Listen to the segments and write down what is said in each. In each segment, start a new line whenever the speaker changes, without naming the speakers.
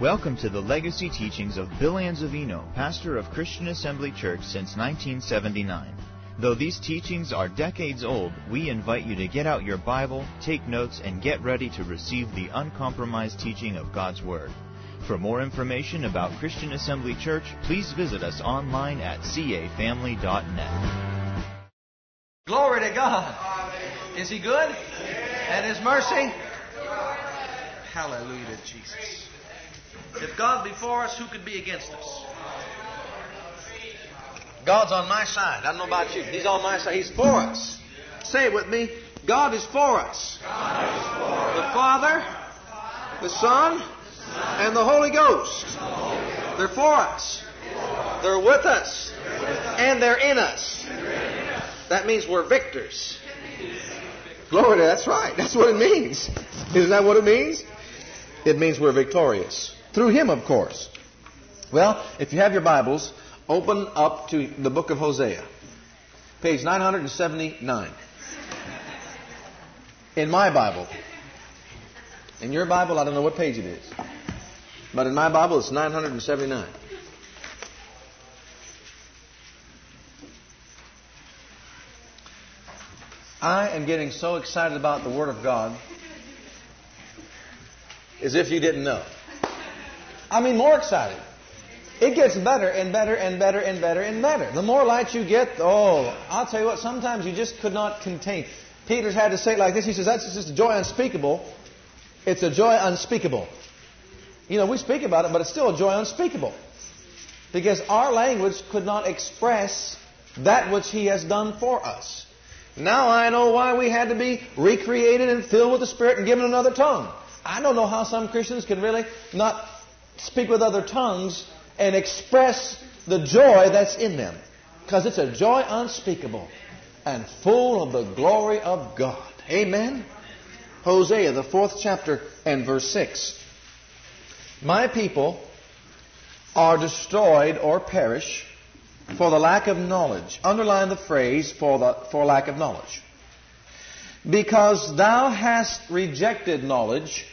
Welcome to the legacy teachings of Bill Anzavino, pastor of Christian Assembly Church since 1979. Though these teachings are decades old, we invite you to get out your Bible, take notes, and get ready to receive the uncompromised teaching of God's Word. For more information about Christian Assembly Church, please visit us online at cafamily.net.
Glory to God. Is He good? And His mercy? Hallelujah to Jesus. If God be for us, who could be against us? God's on my side. I don't know about you. He's on my side. He's for us. Say it with me. God is for us. The Father, the Son, and the Holy Ghost. They're for us. They're with us. And they're in us. That means we're victors. Glory to that's right. That's what it means. Isn't that what it means? It means we're victorious. Through Him, of course. Well, if you have your Bibles, open up to the book of Hosea, page 979. In my Bible, in your Bible, I don't know what page it is, but in my Bible, it's 979. I am getting so excited about the Word of God as if you didn't know. I mean, more excited. It gets better and better and better and better and better. The more light you get, oh, I'll tell you what, sometimes you just could not contain. Peter's had to say it like this. He says, that's just a joy unspeakable. It's a joy unspeakable. You know, we speak about it, but it's still a joy unspeakable. Because our language could not express that which He has done for us. Now I know why we had to be recreated and filled with the Spirit and given another tongue. I don't know how some Christians can really not speak with other tongues and express the joy that's in them. Because it's a joy unspeakable and full of the glory of God. Amen? Hosea, the fourth chapter and verse 6. My people are destroyed or perish for the lack of knowledge. Underline the phrase for, the, for lack of knowledge. Because thou hast rejected knowledge,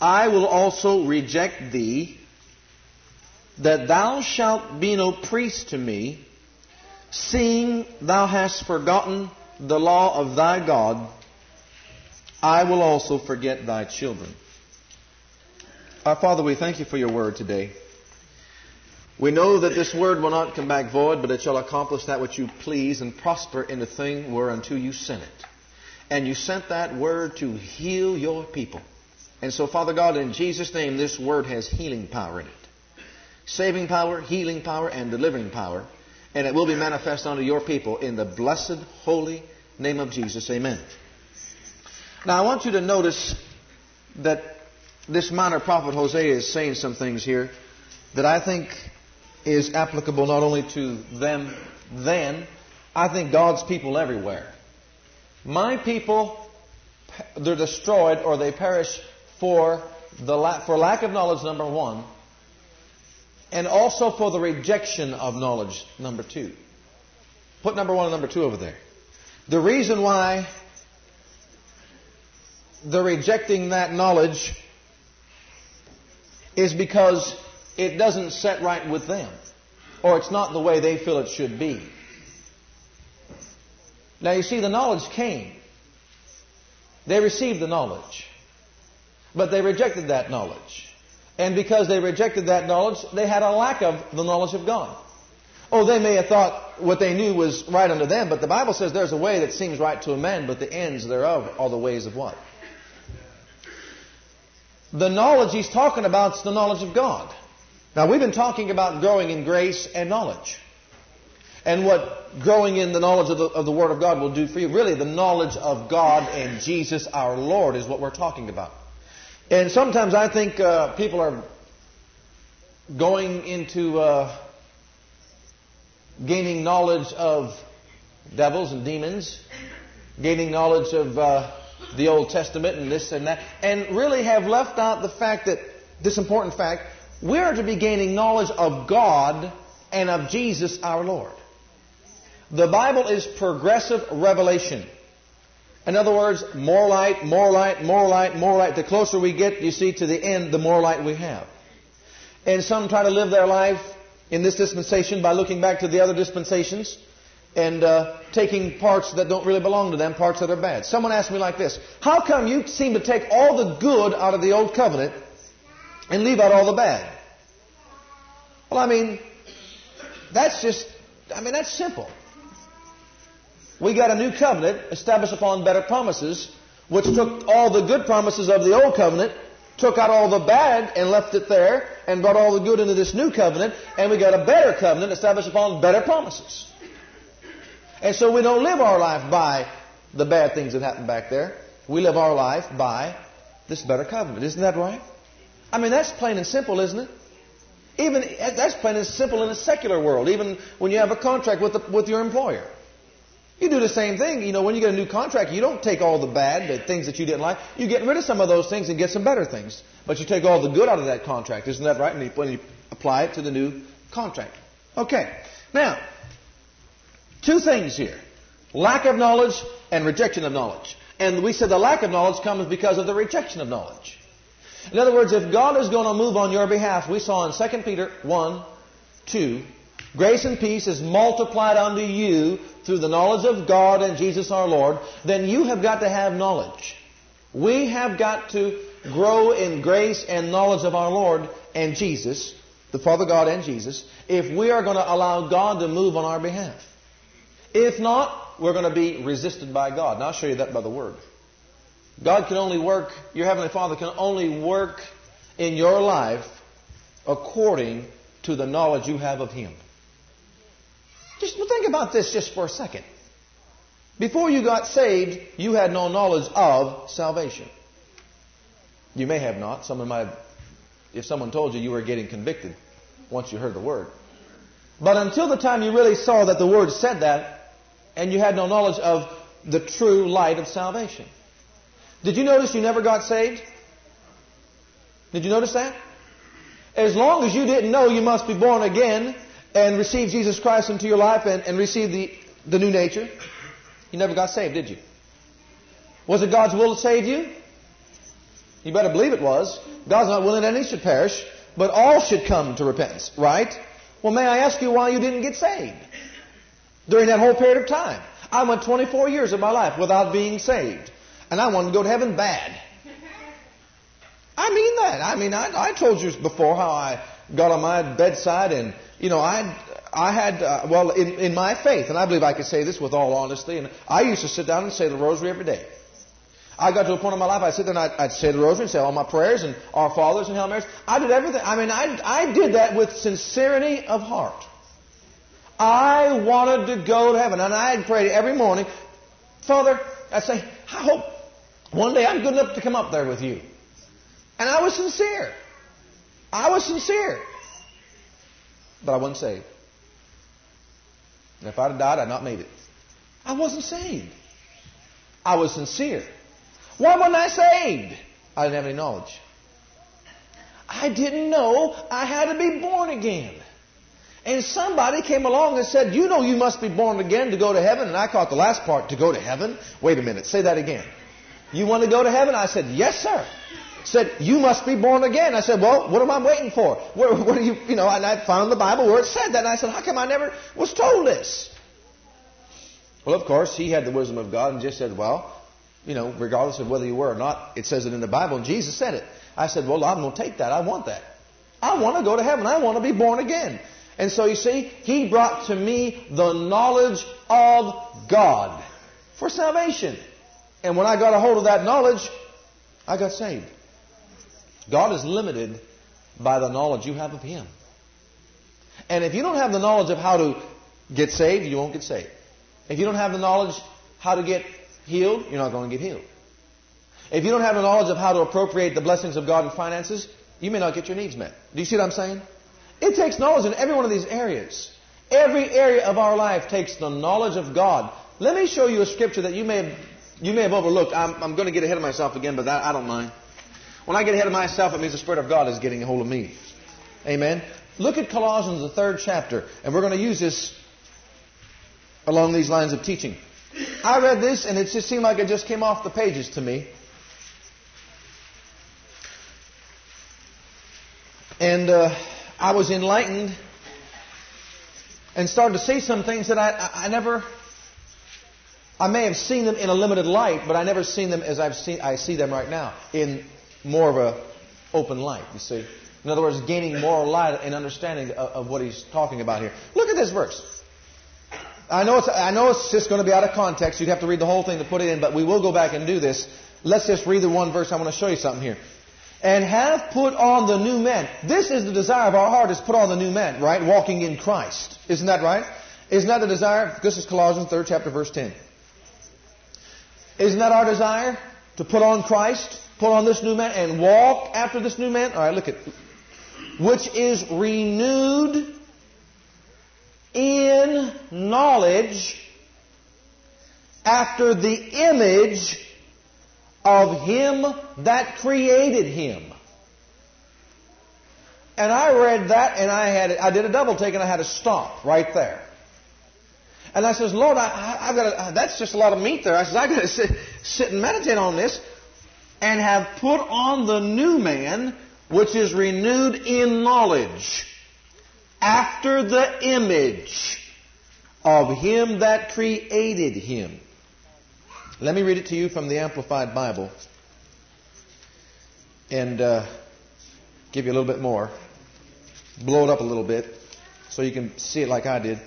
I will also reject thee, that thou shalt be no priest to me, seeing thou hast forgotten the law of thy God, I will also forget thy children. Our Father, we thank you for your word today. We know that this word will not come back void, but it shall accomplish that which you please and prosper in the thing whereunto you sent it. And you sent that word to heal your people. And so, Father God, in Jesus' name, this word has healing power in it. Saving power, healing power, and delivering power. And it will be manifest unto your people in the blessed, holy name of Jesus. Amen. Now, I want you to notice that this minor prophet Hosea is saying some things here that I think is applicable not only to them then, I think God's people everywhere. My people, they're destroyed or they perish for, the la- for lack of knowledge, number one, and also for the rejection of knowledge, number two. Put number one and number two over there. The reason why they're rejecting that knowledge is because it doesn't set right with them, or it's not the way they feel it should be. Now, you see, the knowledge came. They received the knowledge. But they rejected that knowledge. And because they rejected that knowledge, they had a lack of the knowledge of God. Oh, they may have thought what they knew was right unto them, but the Bible says there's a way that seems right to a man, but the ends thereof are the ways of what? The knowledge he's talking about is the knowledge of God. Now, we've been talking about growing in grace and knowledge. And what growing in the knowledge of the, of the Word of God will do for you. Really, the knowledge of God and Jesus our Lord is what we're talking about. And sometimes I think uh, people are going into uh, gaining knowledge of devils and demons, gaining knowledge of uh, the Old Testament and this and that, and really have left out the fact that, this important fact, we are to be gaining knowledge of God and of Jesus our Lord. The Bible is progressive revelation. In other words, more light, more light, more light, more light. The closer we get, you see, to the end, the more light we have. And some try to live their life in this dispensation by looking back to the other dispensations and uh, taking parts that don't really belong to them, parts that are bad. Someone asked me like this How come you seem to take all the good out of the old covenant and leave out all the bad? Well, I mean, that's just, I mean, that's simple. We got a new covenant established upon better promises, which took all the good promises of the old covenant, took out all the bad and left it there, and brought all the good into this new covenant, and we got a better covenant established upon better promises. And so we don't live our life by the bad things that happened back there. We live our life by this better covenant. Isn't that right? I mean, that's plain and simple, isn't it? Even that's plain and simple in a secular world. Even when you have a contract with the, with your employer, you do the same thing. You know, when you get a new contract, you don't take all the bad, the things that you didn't like. You get rid of some of those things and get some better things. But you take all the good out of that contract. Isn't that right? And When you apply it to the new contract. Okay. Now, two things here: lack of knowledge and rejection of knowledge. And we said the lack of knowledge comes because of the rejection of knowledge. In other words, if God is going to move on your behalf, we saw in 2 Peter 1, 2, grace and peace is multiplied unto you through the knowledge of God and Jesus our Lord, then you have got to have knowledge. We have got to grow in grace and knowledge of our Lord and Jesus, the Father God and Jesus, if we are going to allow God to move on our behalf. If not, we're going to be resisted by God. And I'll show you that by the Word. God can only work, your Heavenly Father can only work in your life according to the knowledge you have of Him. Just think about this just for a second. Before you got saved, you had no knowledge of salvation. You may have not. Someone might have, if someone told you you were getting convicted once you heard the word. But until the time you really saw that the word said that, and you had no knowledge of the true light of salvation. Did you notice you never got saved? Did you notice that? As long as you didn't know you must be born again and receive Jesus Christ into your life and, and receive the, the new nature, you never got saved, did you? Was it God's will to save you? You better believe it was. God's not willing that any should perish, but all should come to repentance, right? Well, may I ask you why you didn't get saved during that whole period of time? I went 24 years of my life without being saved and I wanted to go to heaven bad. I mean that. I mean, I, I told you before how I got on my bedside and, you know, I, I had, uh, well, in, in my faith, and I believe I could say this with all honesty, and I used to sit down and say the rosary every day. I got to a point in my life, I'd sit there and I'd, I'd say the rosary and say all my prayers and our fathers and Hail Marys. I did everything. I mean, I, I did that with sincerity of heart. I wanted to go to heaven, and I'd pray every morning, Father, I'd say, I hope one day I'm good enough to come up there with you. And I was sincere. I was sincere. But I wasn't saved. And if I'd died, I'd not made it. I wasn't saved. I was sincere. Why wasn't I saved? I didn't have any knowledge. I didn't know I had to be born again. And somebody came along and said, You know you must be born again to go to heaven. And I caught the last part, to go to heaven. Wait a minute, say that again. You want to go to heaven? I said, Yes, sir. Said, You must be born again. I said, Well, what am I waiting for? Where do you, you know, and I found the Bible where it said that. And I said, How come I never was told this? Well, of course, he had the wisdom of God and just said, Well, you know, regardless of whether you were or not, it says it in the Bible, and Jesus said it. I said, Well, I'm going to take that. I want that. I want to go to heaven. I want to be born again. And so you see, he brought to me the knowledge of God for salvation. And when I got a hold of that knowledge, I got saved. God is limited by the knowledge you have of Him. And if you don't have the knowledge of how to get saved, you won't get saved. If you don't have the knowledge how to get healed, you're not going to get healed. If you don't have the knowledge of how to appropriate the blessings of God in finances, you may not get your needs met. Do you see what I'm saying? It takes knowledge in every one of these areas. Every area of our life takes the knowledge of God. Let me show you a scripture that you may have you may have overlooked. I'm, I'm going to get ahead of myself again, but that, I don't mind. When I get ahead of myself, it means the Spirit of God is getting a hold of me. Amen. Look at Colossians, the third chapter, and we're going to use this along these lines of teaching. I read this and it just seemed like it just came off the pages to me. And uh, I was enlightened and started to see some things that I, I, I never, I may have seen them in a limited light, but I never seen them as I've seen, I see them right now in more of a open light, you see. In other words, gaining moral light and understanding of, of what he's talking about here. Look at this verse. I know, it's, I know it's just going to be out of context. You'd have to read the whole thing to put it in, but we will go back and do this. Let's just read the one verse. I want to show you something here and have put on the new man. This is the desire of our heart is put on the new man, right? Walking in Christ. Isn't that right? Isn't that the desire? This is Colossians 3rd chapter verse 10. Isn't that our desire? To put on Christ, put on this new man, and walk after this new man? Alright, look at which is renewed in knowledge after the image of him that created him. And I read that and I had I did a double take and I had to stop right there. And I says, Lord, I, have got that's just a lot of meat there. I says, I got to sit, sit and meditate on this and have put on the new man, which is renewed in knowledge, after the image of him that created him. Let me read it to you from the Amplified Bible and uh, give you a little bit more. Blow it up a little bit so you can see it like I did.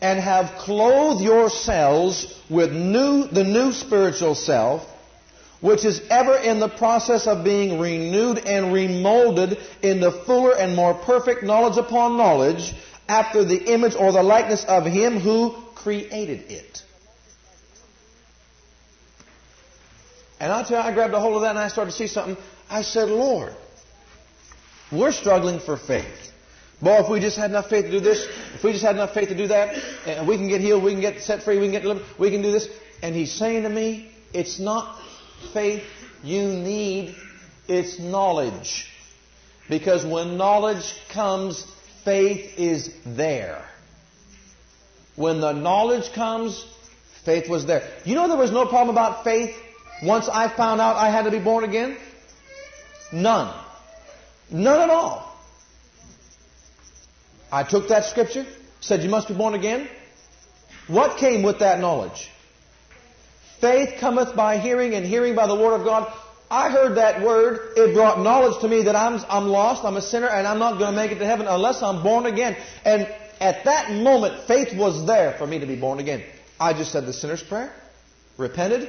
And have clothed yourselves with new, the new spiritual self, which is ever in the process of being renewed and remolded into fuller and more perfect knowledge upon knowledge after the image or the likeness of Him who created it. And I tell you, I grabbed a hold of that and I started to see something. I said, Lord, we're struggling for faith. Boy, if we just had enough faith to do this, if we just had enough faith to do that, and we can get healed, we can get set free, we can get delivered, we can do this. And he's saying to me, it's not faith you need, it's knowledge. Because when knowledge comes, faith is there. When the knowledge comes, faith was there. You know there was no problem about faith once I found out I had to be born again? None. None at all. I took that scripture, said you must be born again. What came with that knowledge? Faith cometh by hearing, and hearing by the word of God. I heard that word. It brought knowledge to me that I'm, I'm lost, I'm a sinner, and I'm not going to make it to heaven unless I'm born again. And at that moment, faith was there for me to be born again. I just said the sinner's prayer, repented,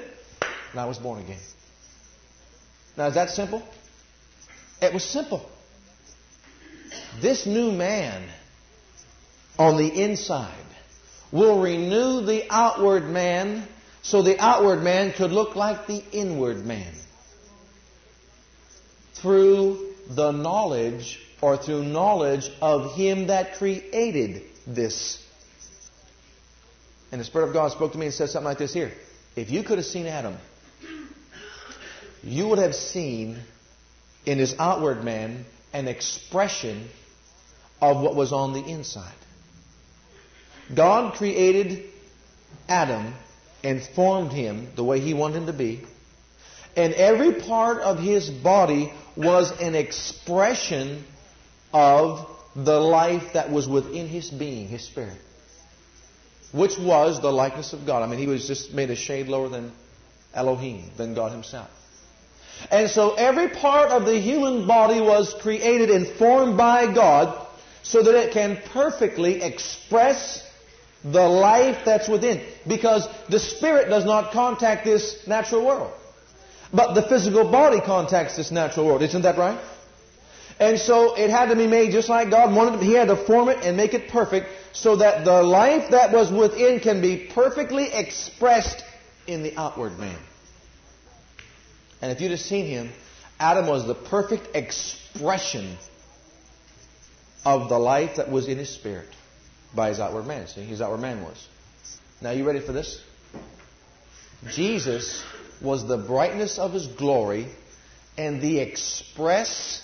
and I was born again. Now, is that simple? It was simple. This new man on the inside will renew the outward man so the outward man could look like the inward man through the knowledge or through knowledge of him that created this. And the Spirit of God spoke to me and said something like this here. If you could have seen Adam you would have seen in his outward man an expression of what was on the inside. God created Adam and formed him the way he wanted him to be. And every part of his body was an expression of the life that was within his being, his spirit. Which was the likeness of God. I mean, he was just made a shade lower than Elohim, than God himself. And so every part of the human body was created and formed by God so that it can perfectly express the life that's within. Because the spirit does not contact this natural world. But the physical body contacts this natural world. Isn't that right? And so it had to be made just like God wanted. He had to form it and make it perfect so that the life that was within can be perfectly expressed in the outward man. And if you'd have seen him, Adam was the perfect expression of the life that was in his spirit by his outward man. See, his outward man was. Now, you ready for this? Jesus was the brightness of his glory and the express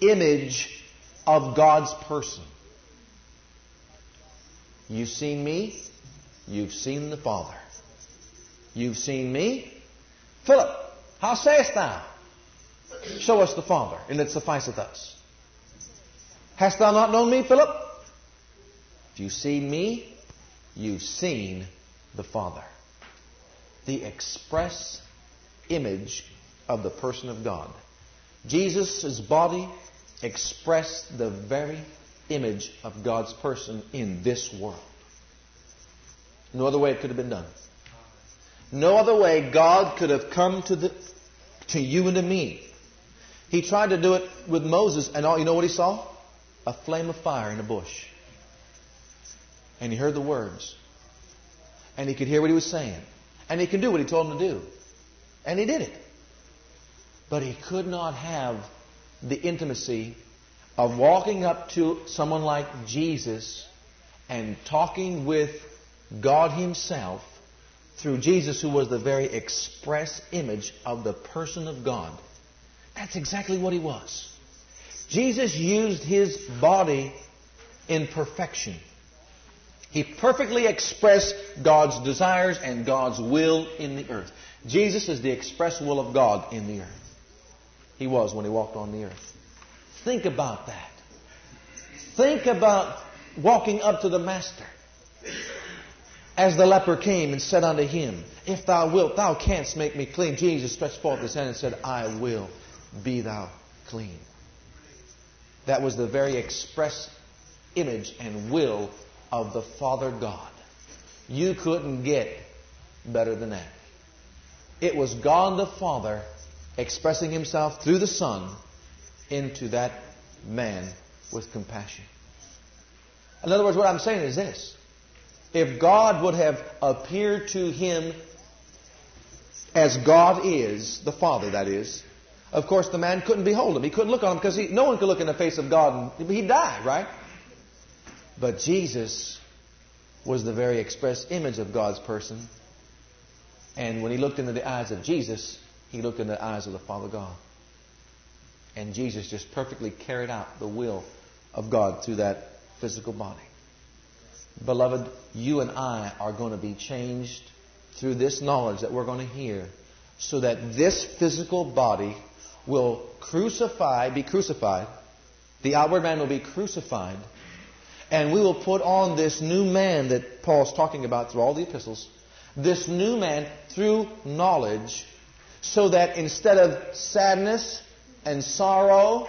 image of God's person. You've seen me, you've seen the Father. You've seen me. Philip, how sayest thou? Show us the Father, and it sufficeth us. Hast thou not known me, Philip? If you've seen me, you've seen the Father. The express image of the person of God. Jesus' body expressed the very image of God's person in this world. No other way it could have been done. No other way God could have come to, the, to you and to me. He tried to do it with Moses, and all, you know what he saw? A flame of fire in a bush. And he heard the words. And he could hear what he was saying. And he could do what he told him to do. And he did it. But he could not have the intimacy of walking up to someone like Jesus and talking with God Himself through Jesus, who was the very express image of the person of God. That's exactly what He was. Jesus used His body in perfection. He perfectly expressed God's desires and God's will in the earth. Jesus is the express will of God in the earth. He was when He walked on the earth. Think about that. Think about walking up to the Master. As the leper came and said unto him, If thou wilt, thou canst make me clean. Jesus stretched forth his hand and said, I will, be thou clean. That was the very express image and will of the Father God. You couldn't get better than that. It was God the Father expressing himself through the Son into that man with compassion. In other words, what I'm saying is this. If God would have appeared to him as God is, the Father that is, of course the man couldn't behold him. He couldn't look on him because no one could look in the face of God and he'd die, right? But Jesus was the very express image of God's person. And when he looked into the eyes of Jesus, he looked into the eyes of the Father God. And Jesus just perfectly carried out the will of God through that physical body. Beloved, you and I are going to be changed through this knowledge that we're going to hear so that this physical body will crucify, be crucified. The outward man will be crucified. And we will put on this new man that Paul's talking about through all the epistles. This new man through knowledge so that instead of sadness and sorrow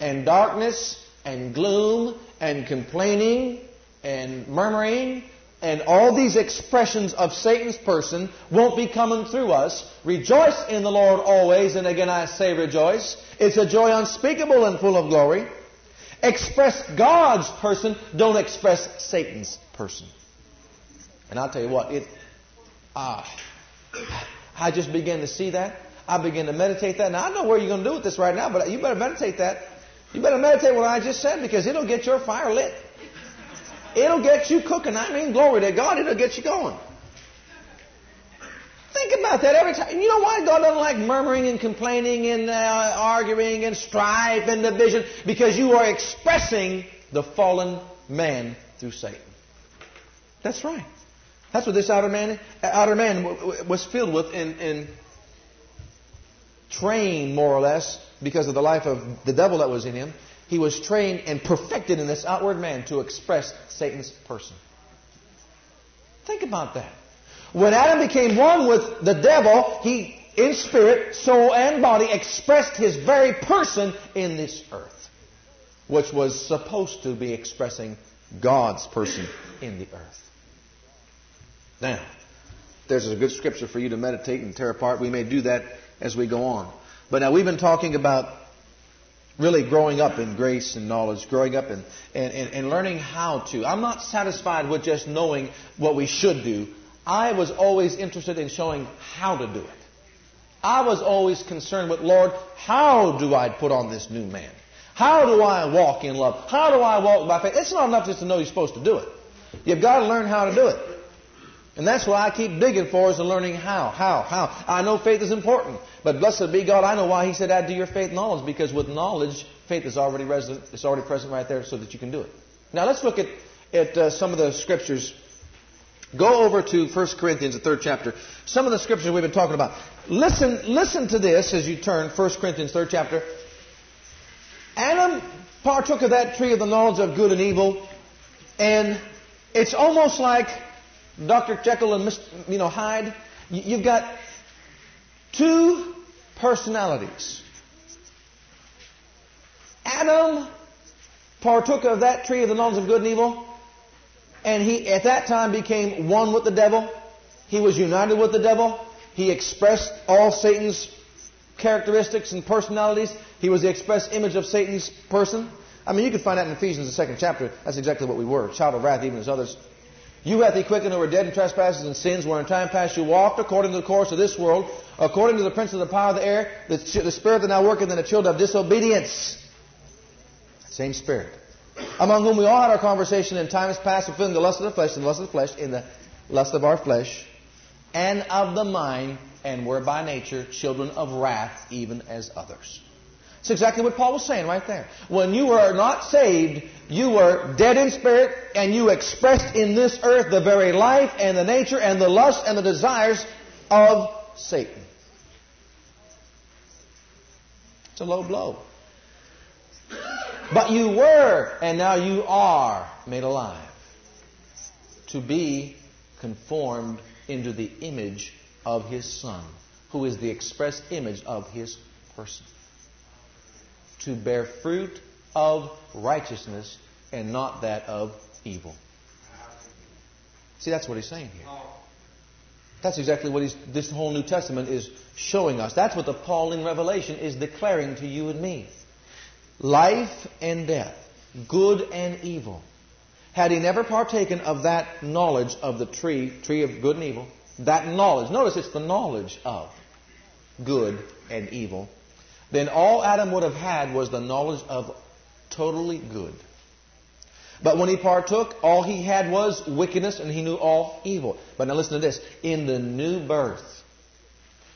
and darkness and gloom and complaining and murmuring and all these expressions of Satan's person won't be coming through us. Rejoice in the Lord always, and again I say rejoice. It's a joy unspeakable and full of glory. Express God's person, don't express Satan's person. And I'll tell you what, it, ah, I just began to see that. I began to meditate that. Now I know where you're going to do with this right now, but you better meditate that. You better meditate what I just said because it'll get your fire lit. It'll get you cooking. I mean, glory to God, it'll get you going. Think about that every time. You know why God doesn't like murmuring and complaining and uh, arguing and strife and division? Because you are expressing the fallen man through Satan. That's right. That's what this outer man, outer man was filled with and, in trained more or less because of the life of the devil that was in him. He was trained and perfected in this outward man to express Satan's person. Think about that. When Adam became one with the devil, he, in spirit, soul, and body, expressed his very person in this earth, which was supposed to be expressing God's person in the earth. Now, there's a good scripture for you to meditate and tear apart. We may do that as we go on. But now we've been talking about really growing up in grace and knowledge, growing up and, and, and, learning how to. I'm not satisfied with just knowing what we should do. I was always interested in showing how to do it. I was always concerned with, Lord, how do I put on this new man? How do I walk in love? How do I walk by faith? It's not enough just to know you're supposed to do it. You've got to learn how to do it. And that's why I keep digging for is learning how, how, how. I know faith is important, but blessed be God, I know why He said add to your faith knowledge, because with knowledge, faith is already resident, it's already present right there so that you can do it. Now let's look at, at uh, some of the scriptures Go over to 1 Corinthians, the third chapter. Some of the scriptures we've been talking about. Listen, listen to this as you turn 1 Corinthians, third chapter. Adam partook of that tree of the knowledge of good and evil, and it's almost like Dr. Jekyll and Mr. You know, Hyde. You've got two personalities. Adam partook of that tree of the knowledge of good and evil, and he at that time became one with the devil. He was united with the devil. He expressed all Satan's characteristics and personalities. He was the express image of Satan's person. I mean, you can find that in Ephesians, the second chapter. That's exactly what we were. Child of wrath, even as others. You hath he quickened who were dead in trespasses and sins, where in time past you walked according to the course of this world, according to the prince of the power of the air, the, the spirit that now worketh in the children of disobedience. Same spirit. Among whom we all had our conversation in times past, fulfilling the lust of the flesh, and the lust of the flesh, in the lust of our flesh, and of the mind, and were by nature children of wrath, even as others. It's exactly what Paul was saying right there. When you were not saved, you were dead in spirit, and you expressed in this earth the very life and the nature and the lust and the desires of Satan. It's a low blow. But you were, and now you are made alive to be conformed into the image of His Son, who is the express image of His person to bear fruit of righteousness and not that of evil. See, that's what he's saying here. That's exactly what this whole New Testament is showing us. That's what the Pauline Revelation is declaring to you and me. Life and death, good and evil. Had he never partaken of that knowledge of the tree, tree of good and evil, that knowledge, notice it's the knowledge of good and evil, then all Adam would have had was the knowledge of totally good. But when he partook, all he had was wickedness and he knew all evil. But now listen to this. In the new birth,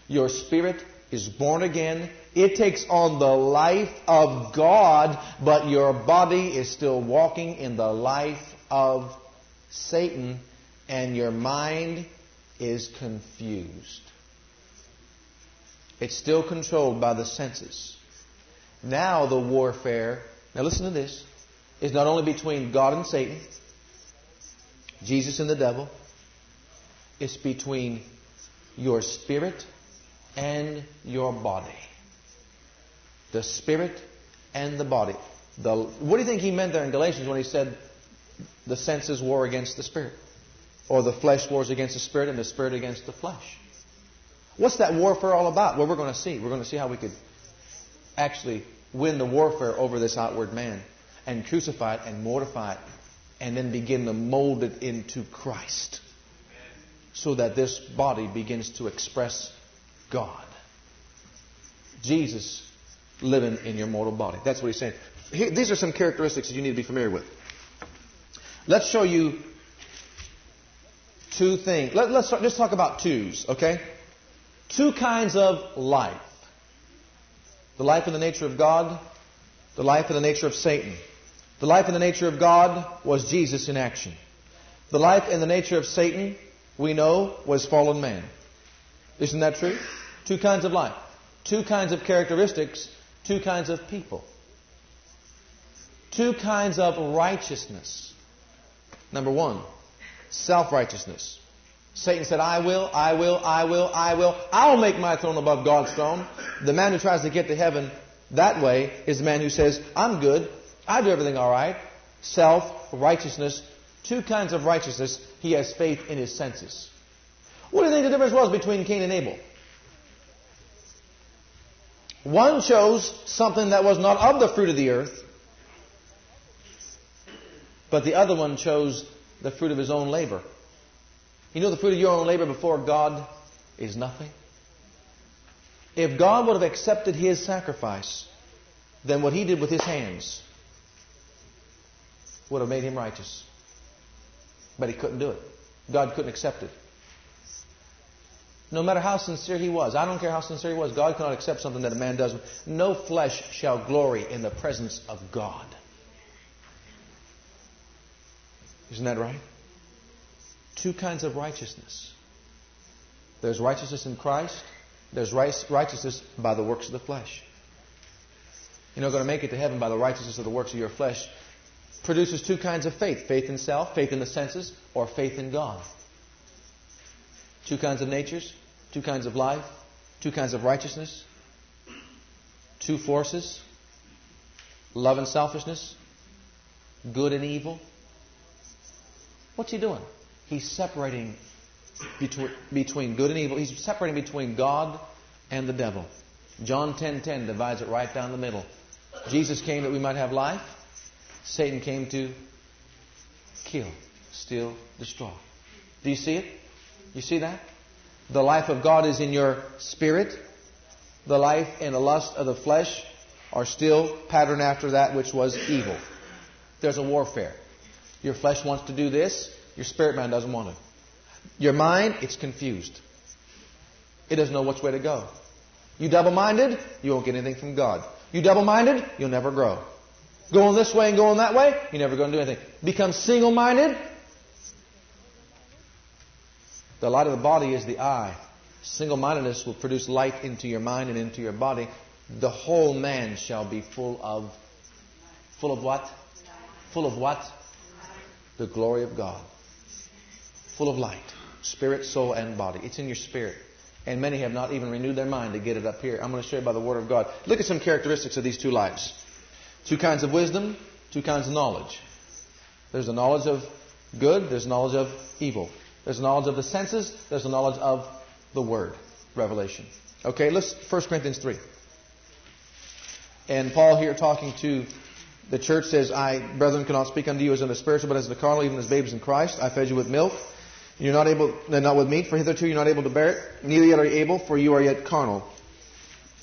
your spirit is born again. It takes on the life of God, but your body is still walking in the life of Satan, and your mind is confused. It's still controlled by the senses. Now the warfare, now listen to this, is not only between God and Satan, Jesus and the devil, it's between your spirit and your body. The spirit and the body. The, what do you think he meant there in Galatians when he said the senses war against the spirit? Or the flesh wars against the spirit and the spirit against the flesh? What's that warfare all about? Well, we're going to see. We're going to see how we could actually win the warfare over this outward man and crucify it and mortify it and then begin to mold it into Christ so that this body begins to express God. Jesus living in your mortal body. That's what he's saying. Here, these are some characteristics that you need to be familiar with. Let's show you two things. Let, us just talk about twos, okay? two kinds of life the life in the nature of God, the life in the nature of Satan. The life in the nature of God was Jesus in action. The life in the nature of Satan, we know, was fallen man. Isn't that true? Two kinds of life, two kinds of characteristics, two kinds of people, two kinds of righteousness. Number one, self righteousness. Satan said, I will, I will, I will, I will. I'll make my throne above God's throne. The man who tries to get to heaven that way is the man who says, I'm good. I do everything all right. Self, righteousness. Two kinds of righteousness. He has faith in his senses. What do you think the difference was between Cain and Abel? One chose something that was not of the fruit of the earth, but the other one chose the fruit of his own labor. You know the fruit of your own labor before God is nothing? If God would have accepted his sacrifice, then what he did with his hands would have made him righteous. But he couldn't do it. God couldn't accept it. No matter how sincere he was, I don't care how sincere he was, God cannot accept something that a man does. No flesh shall glory in the presence of God. Isn't that right? two kinds of righteousness. There's righteousness in Christ. There's righteousness by the works of the flesh. You're not going to make it to heaven by the righteousness of the works of your flesh. Produces two kinds of faith faith in self, faith in the senses, or faith in God. Two kinds of natures, two kinds of life, two kinds of righteousness, two forces love and selfishness, good and evil. What's he doing? He's separating between, between good and evil. He's separating between God and the devil. John 10:10 10, 10 divides it right down the middle. Jesus came that we might have life. Satan came to kill, steal, destroy. Do you see it? You see that? The life of God is in your spirit. The life and the lust of the flesh are still patterned after that which was evil. There's a warfare. Your flesh wants to do this, your spirit man doesn't want it. Your mind, it's confused. It doesn't know which way to go. You double minded, you won't get anything from God. You double minded, you'll never grow. Going this way and going that way, you're never going to do anything. Become single minded. The light of the body is the eye. Single mindedness will produce light into your mind and into your body. The whole man shall be full of full of what? Full of what? The glory of God. Full of light. Spirit, soul, and body. It's in your spirit. And many have not even renewed their mind to get it up here. I'm going to show you by the Word of God. Look at some characteristics of these two lives. Two kinds of wisdom, two kinds of knowledge. There's the knowledge of good, there's knowledge of evil. There's knowledge of the senses, there's the knowledge of the Word, revelation. Okay, let's 1 Corinthians 3. And Paul here talking to the church says, I, brethren, cannot speak unto you as in the spiritual, but as the carnal, even as babes in Christ. I fed you with milk you're not able, not with meat, for hitherto you're not able to bear it. Neither yet are you able, for you are yet carnal.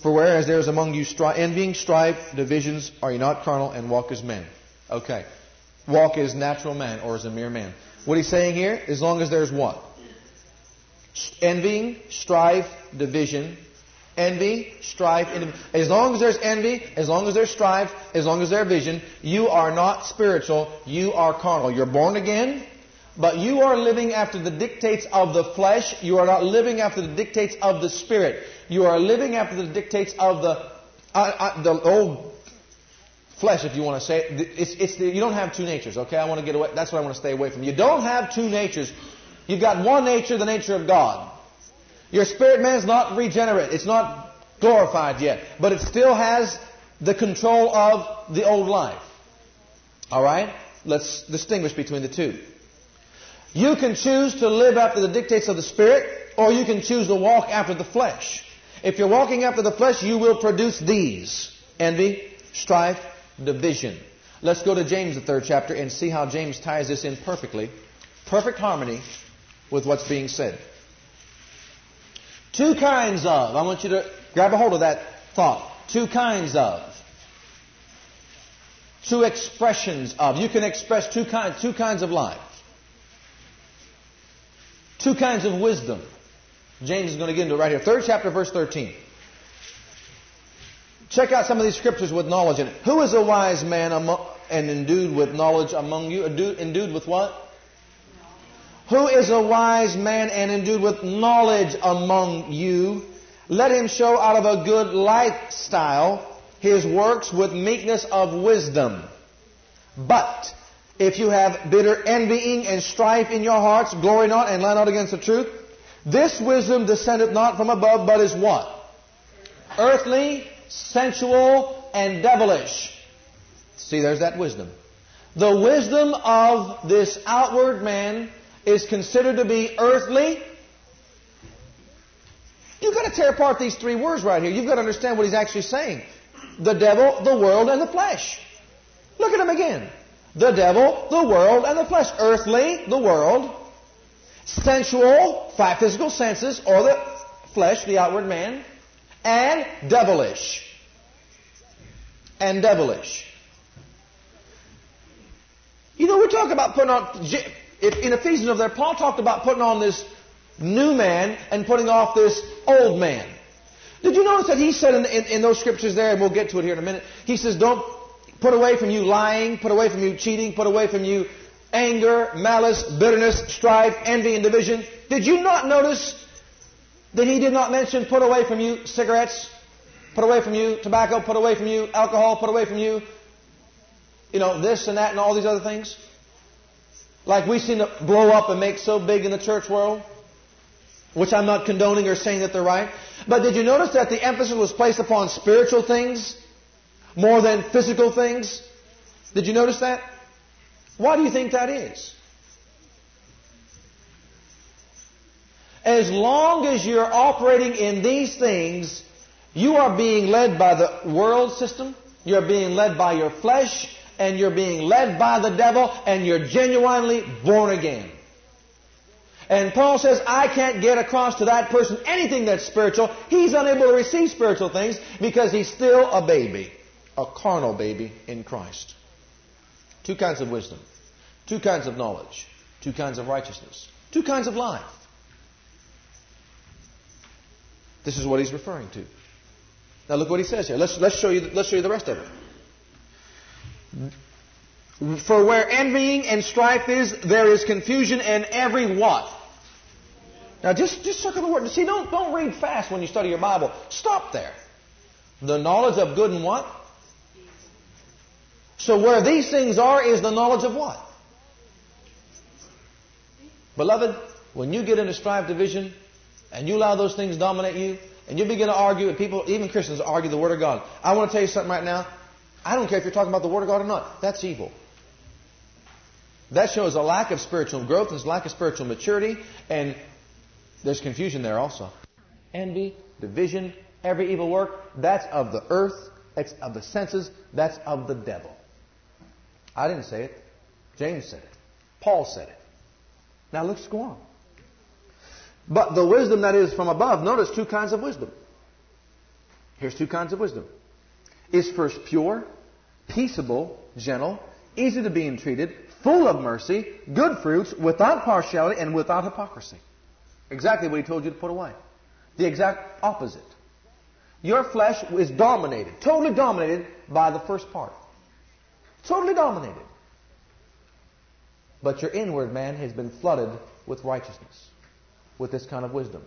For whereas there is among you stri- envying, strife, divisions, are you not carnal and walk as men? Okay. Walk as natural man or as a mere man. What he's saying here, as long as there's what? Envying, strife, division. Envy, strife, as long as there's envy, as long as there's strife, as long as there's vision, you are not spiritual, you are carnal. You're born again, but you are living after the dictates of the flesh. You are not living after the dictates of the spirit. You are living after the dictates of the uh, uh, the old flesh, if you want to say it. It's, it's the, you don't have two natures. Okay, I want to get away. That's what I want to stay away from. You don't have two natures. You've got one nature, the nature of God. Your spirit man is not regenerate. It's not glorified yet, but it still has the control of the old life. All right. Let's distinguish between the two. You can choose to live after the dictates of the Spirit, or you can choose to walk after the flesh. If you're walking after the flesh, you will produce these envy, strife, division. Let's go to James, the third chapter, and see how James ties this in perfectly. Perfect harmony with what's being said. Two kinds of. I want you to grab a hold of that thought. Two kinds of. Two expressions of. You can express two, kind, two kinds of life. Two kinds of wisdom. James is going to get into it right here. Third chapter, verse 13. Check out some of these scriptures with knowledge in it. Who is a wise man among, and endued with knowledge among you? Endued with what? Who is a wise man and endued with knowledge among you? Let him show out of a good lifestyle his works with meekness of wisdom. But if you have bitter envying and strife in your hearts, glory not and lie not against the truth. This wisdom descendeth not from above, but is what? Earthly, sensual, and devilish. See, there's that wisdom. The wisdom of this outward man is considered to be earthly. You've got to tear apart these three words right here. You've got to understand what he's actually saying. The devil, the world, and the flesh. Look at him again. The devil, the world, and the flesh. Earthly, the world. Sensual, five physical senses, or the flesh, the outward man. And devilish. And devilish. You know, we talk about putting on, in Ephesians over there, Paul talked about putting on this new man and putting off this old man. Did you notice that he said in, in, in, those scriptures there, and we'll get to it here in a minute, he says, don't Put away from you lying, put away from you cheating, put away from you anger, malice, bitterness, strife, envy, and division. Did you not notice that he did not mention put away from you cigarettes, put away from you tobacco, put away from you alcohol, put away from you, you know, this and that and all these other things? Like we seem to blow up and make so big in the church world, which I'm not condoning or saying that they're right. But did you notice that the emphasis was placed upon spiritual things more than physical things? Did you notice that? Why do you think that is? As long as you're operating in these things, you are being led by the world system, you're being led by your flesh, and you're being led by the devil, and you're genuinely born again. And Paul says, I can't get across to that person anything that's spiritual. He's unable to receive spiritual things because he's still a baby, a carnal baby in Christ. Two kinds of wisdom, two kinds of knowledge, two kinds of righteousness, two kinds of life. This is what he's referring to. Now look what he says here. Let's, let's, show, you, let's show you the rest of it. For where envying and strife is, there is confusion and every what? Now just, just circle the word. See, don't, don't read fast when you study your Bible. Stop there. The knowledge of good and what? So where these things are is the knowledge of what? Beloved, when you get into strife division and you allow those things dominate you and you begin to argue and people, even Christians, argue the Word of God. I want to tell you something right now. I don't care if you're talking about the Word of God or not. That's evil. That shows a lack of spiritual growth and a lack of spiritual maturity, and there's confusion there also. Envy, division, every evil work, that's of the earth, that's of the senses, that's of the devil. I didn't say it. James said it. Paul said it. Now let's go on. But the wisdom that is from above, notice two kinds of wisdom. Here's two kinds of wisdom. Is first pure, peaceable, gentle, easy to be entreated, full of mercy, good fruits, without partiality, and without hypocrisy. Exactly what he told you to put away. The exact opposite. Your flesh is dominated, totally dominated by the first part. Totally dominated. But your inward man has been flooded with righteousness, with this kind of wisdom.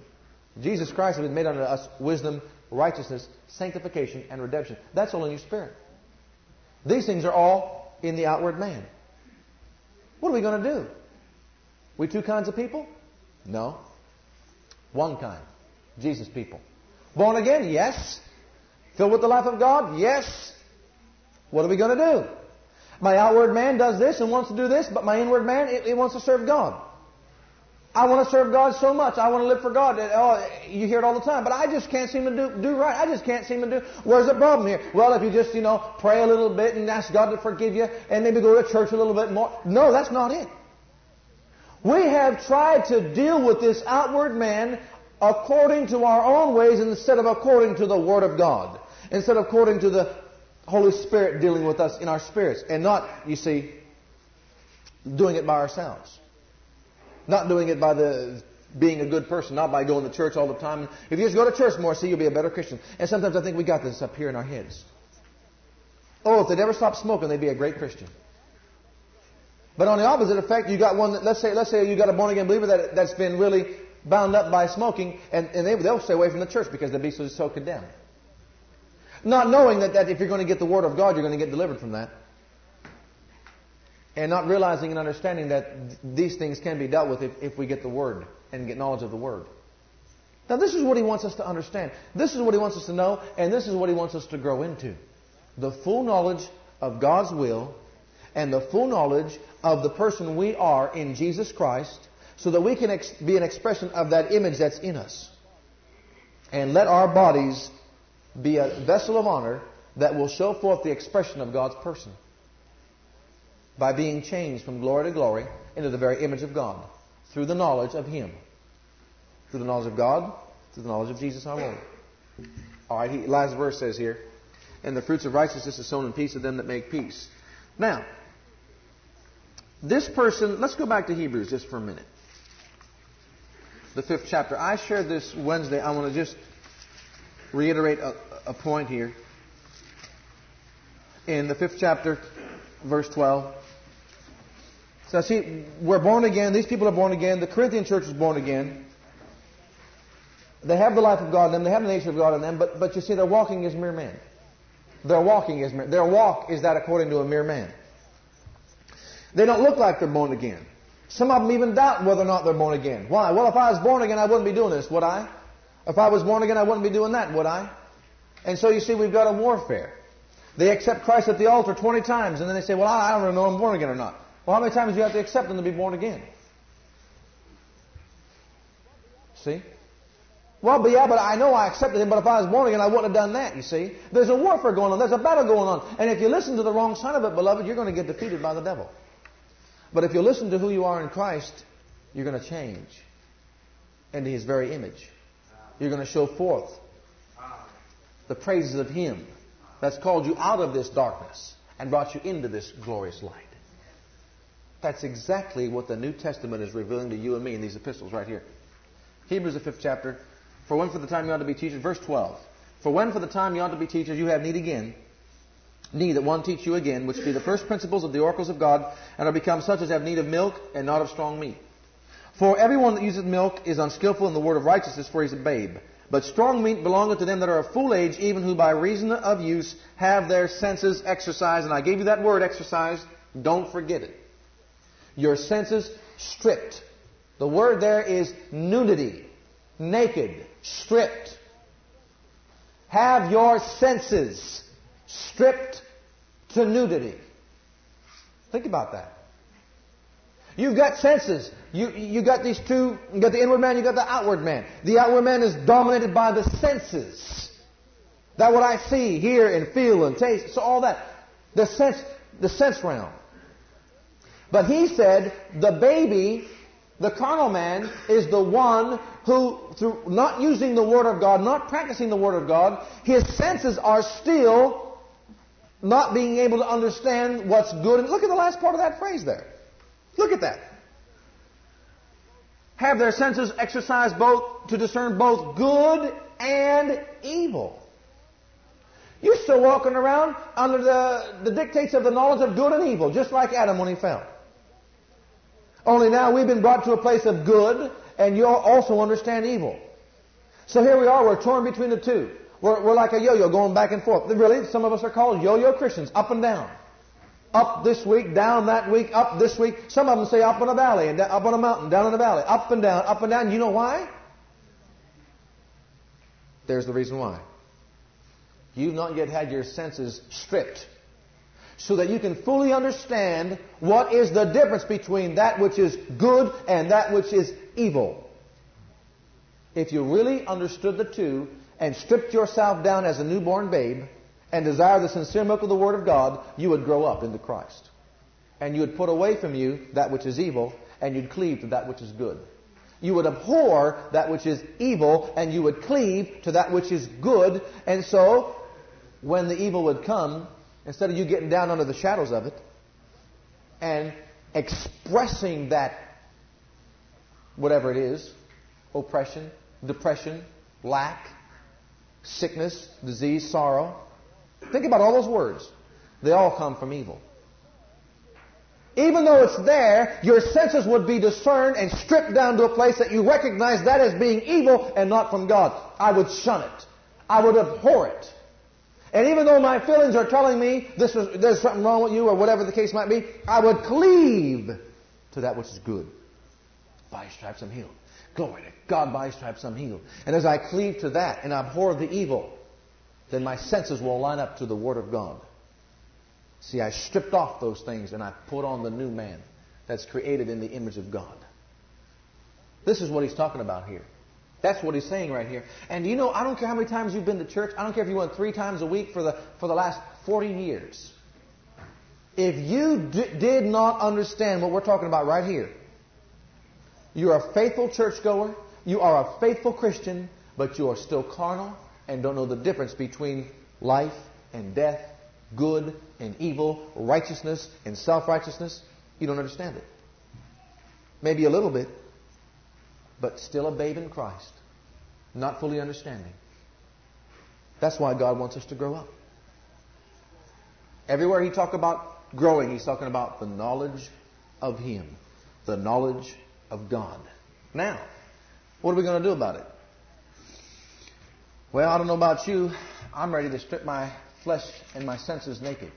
Jesus Christ has been made unto us wisdom, righteousness, sanctification, and redemption. That's all in your spirit. These things are all in the outward man. What are we going to do? We two kinds of people? No. One kind. Jesus people. Born again? Yes. Filled with the life of God? Yes. What are we going to do? My outward man does this and wants to do this, but my inward man, it, it wants to serve God. I want to serve God so much. I want to live for God. Oh, you hear it all the time. But I just can't seem to do, do right. I just can't seem to do. Where's the problem here? Well, if you just, you know, pray a little bit and ask God to forgive you and maybe go to church a little bit more. No, that's not it. We have tried to deal with this outward man according to our own ways instead of according to the Word of God. Instead of according to the Holy Spirit dealing with us in our spirits. And not, you see, doing it by ourselves. Not doing it by the being a good person, not by going to church all the time. If you just go to church more, see, you'll be a better Christian. And sometimes I think we got this up here in our heads. Oh, if they'd ever stop smoking, they'd be a great Christian. But on the opposite effect, you got one that, let's say, let's say you got a born again believer that, that's been really bound up by smoking, and, and they, they'll stay away from the church because they'll be so, so condemned. Not knowing that, that if you're going to get the Word of God, you're going to get delivered from that and not realizing and understanding that these things can be dealt with if, if we get the Word and get knowledge of the Word. Now, this is what He wants us to understand. This is what He wants us to know, and this is what He wants us to grow into. The full knowledge of God's will and the full knowledge of the person we are in Jesus Christ so that we can ex- be an expression of that image that's in us. And let our bodies be a vessel of honor that will show forth the expression of God's person by being changed from glory to glory into the very image of God through the knowledge of Him. Through the knowledge of God, through the knowledge of Jesus our Lord. All right, he, last verse says here, and the fruits of righteousness is sown in peace of them that make peace. Now, this person, let's go back to Hebrews just for a minute. The fifth chapter. I shared this Wednesday. I want to just reiterate a, a point here. In the fifth chapter, verse 12. So see, we're born again. These people are born again. The Corinthian church is born again. They have the life of God in them. They have the nature of God in them. But, but you see, they're walking as mere men. Their walking is mere, their walk is that according to a mere man. They don't look like they're born again. Some of them even doubt whether or not they're born again. Why? Well, if I was born again, I wouldn't be doing this, would I? If I was born again, I wouldn't be doing that, would I? And so you see, we've got a warfare. They accept Christ at the altar 20 times, and then they say, well, I don't know if I'm born again or not. Well, how many times do you have to accept them to be born again? See? Well, but yeah, but I know I accepted him, but if I was born again, I wouldn't have done that, you see. There's a warfare going on. There's a battle going on. And if you listen to the wrong side of it, beloved, you're going to get defeated by the devil. But if you listen to who you are in Christ, you're going to change into his very image. You're going to show forth the praises of him that's called you out of this darkness and brought you into this glorious light. That's exactly what the New Testament is revealing to you and me in these epistles right here. Hebrews, the fifth chapter. For when for the time you ought to be teachers, verse 12. For when for the time you ought to be teachers, you have need again, need that one teach you again, which be the first principles of the oracles of God, and are become such as have need of milk and not of strong meat. For everyone that uses milk is unskillful in the word of righteousness, for he is a babe. But strong meat belongeth to them that are of full age, even who by reason of use have their senses exercised. And I gave you that word, exercised. Don't forget it. Your senses stripped. The word there is nudity. Naked. Stripped. Have your senses stripped to nudity. Think about that. You've got senses. You, you got these two, you got the inward man, you got the outward man. The outward man is dominated by the senses. That what I see, hear, and feel, and taste. So all that. The sense, the sense realm. But he said, the baby, the carnal man, is the one who, through not using the Word of God, not practicing the Word of God, his senses are still not being able to understand what's good. And look at the last part of that phrase there. Look at that. Have their senses exercised both to discern both good and evil. You're still walking around under the, the dictates of the knowledge of good and evil, just like Adam when he fell. Only now we've been brought to a place of good, and you also understand evil. So here we are, we're torn between the two. We're, we're like a yo-yo going back and forth. Really, some of us are called yo-yo Christians, up and down. Up this week, down that week, up this week. Some of them say up in a valley and up on a mountain, down in a valley, up and down, up and down. You know why? There's the reason why. You've not yet had your senses stripped so that you can fully understand what is the difference between that which is good and that which is evil. If you really understood the two and stripped yourself down as a newborn babe, and desire the sincere milk of the Word of God, you would grow up into Christ. And you would put away from you that which is evil, and you'd cleave to that which is good. You would abhor that which is evil, and you would cleave to that which is good. And so, when the evil would come, instead of you getting down under the shadows of it and expressing that, whatever it is, oppression, depression, lack, sickness, disease, sorrow, Think about all those words. They all come from evil. Even though it's there, your senses would be discerned and stripped down to a place that you recognize that as being evil and not from God. I would shun it. I would abhor it. And even though my feelings are telling me this is, there's something wrong with you or whatever the case might be, I would cleave to that which is good. By stripes I'm healed. Glory to God, by stripes I'm healed. And as I cleave to that and abhor the evil, then my senses will line up to the Word of God. See, I stripped off those things and I put on the new man that's created in the image of God. This is what he's talking about here. That's what he's saying right here. And you know, I don't care how many times you've been to church. I don't care if you went three times a week for the, for the last 40 years. If you d- did not understand what we're talking about right here, you're a faithful churchgoer, you are a faithful Christian, but you are still carnal and don't know the difference between life and death, good and evil, righteousness and self righteousness, you don't understand it. Maybe a little bit, but still a babe in Christ, not fully understanding. That's why God wants us to grow up. Everywhere He talks about growing, He's talking about the knowledge of Him, the knowledge of God. Now, what are we going to do about it? Well, I don't know about you. I'm ready to strip my flesh and my senses naked.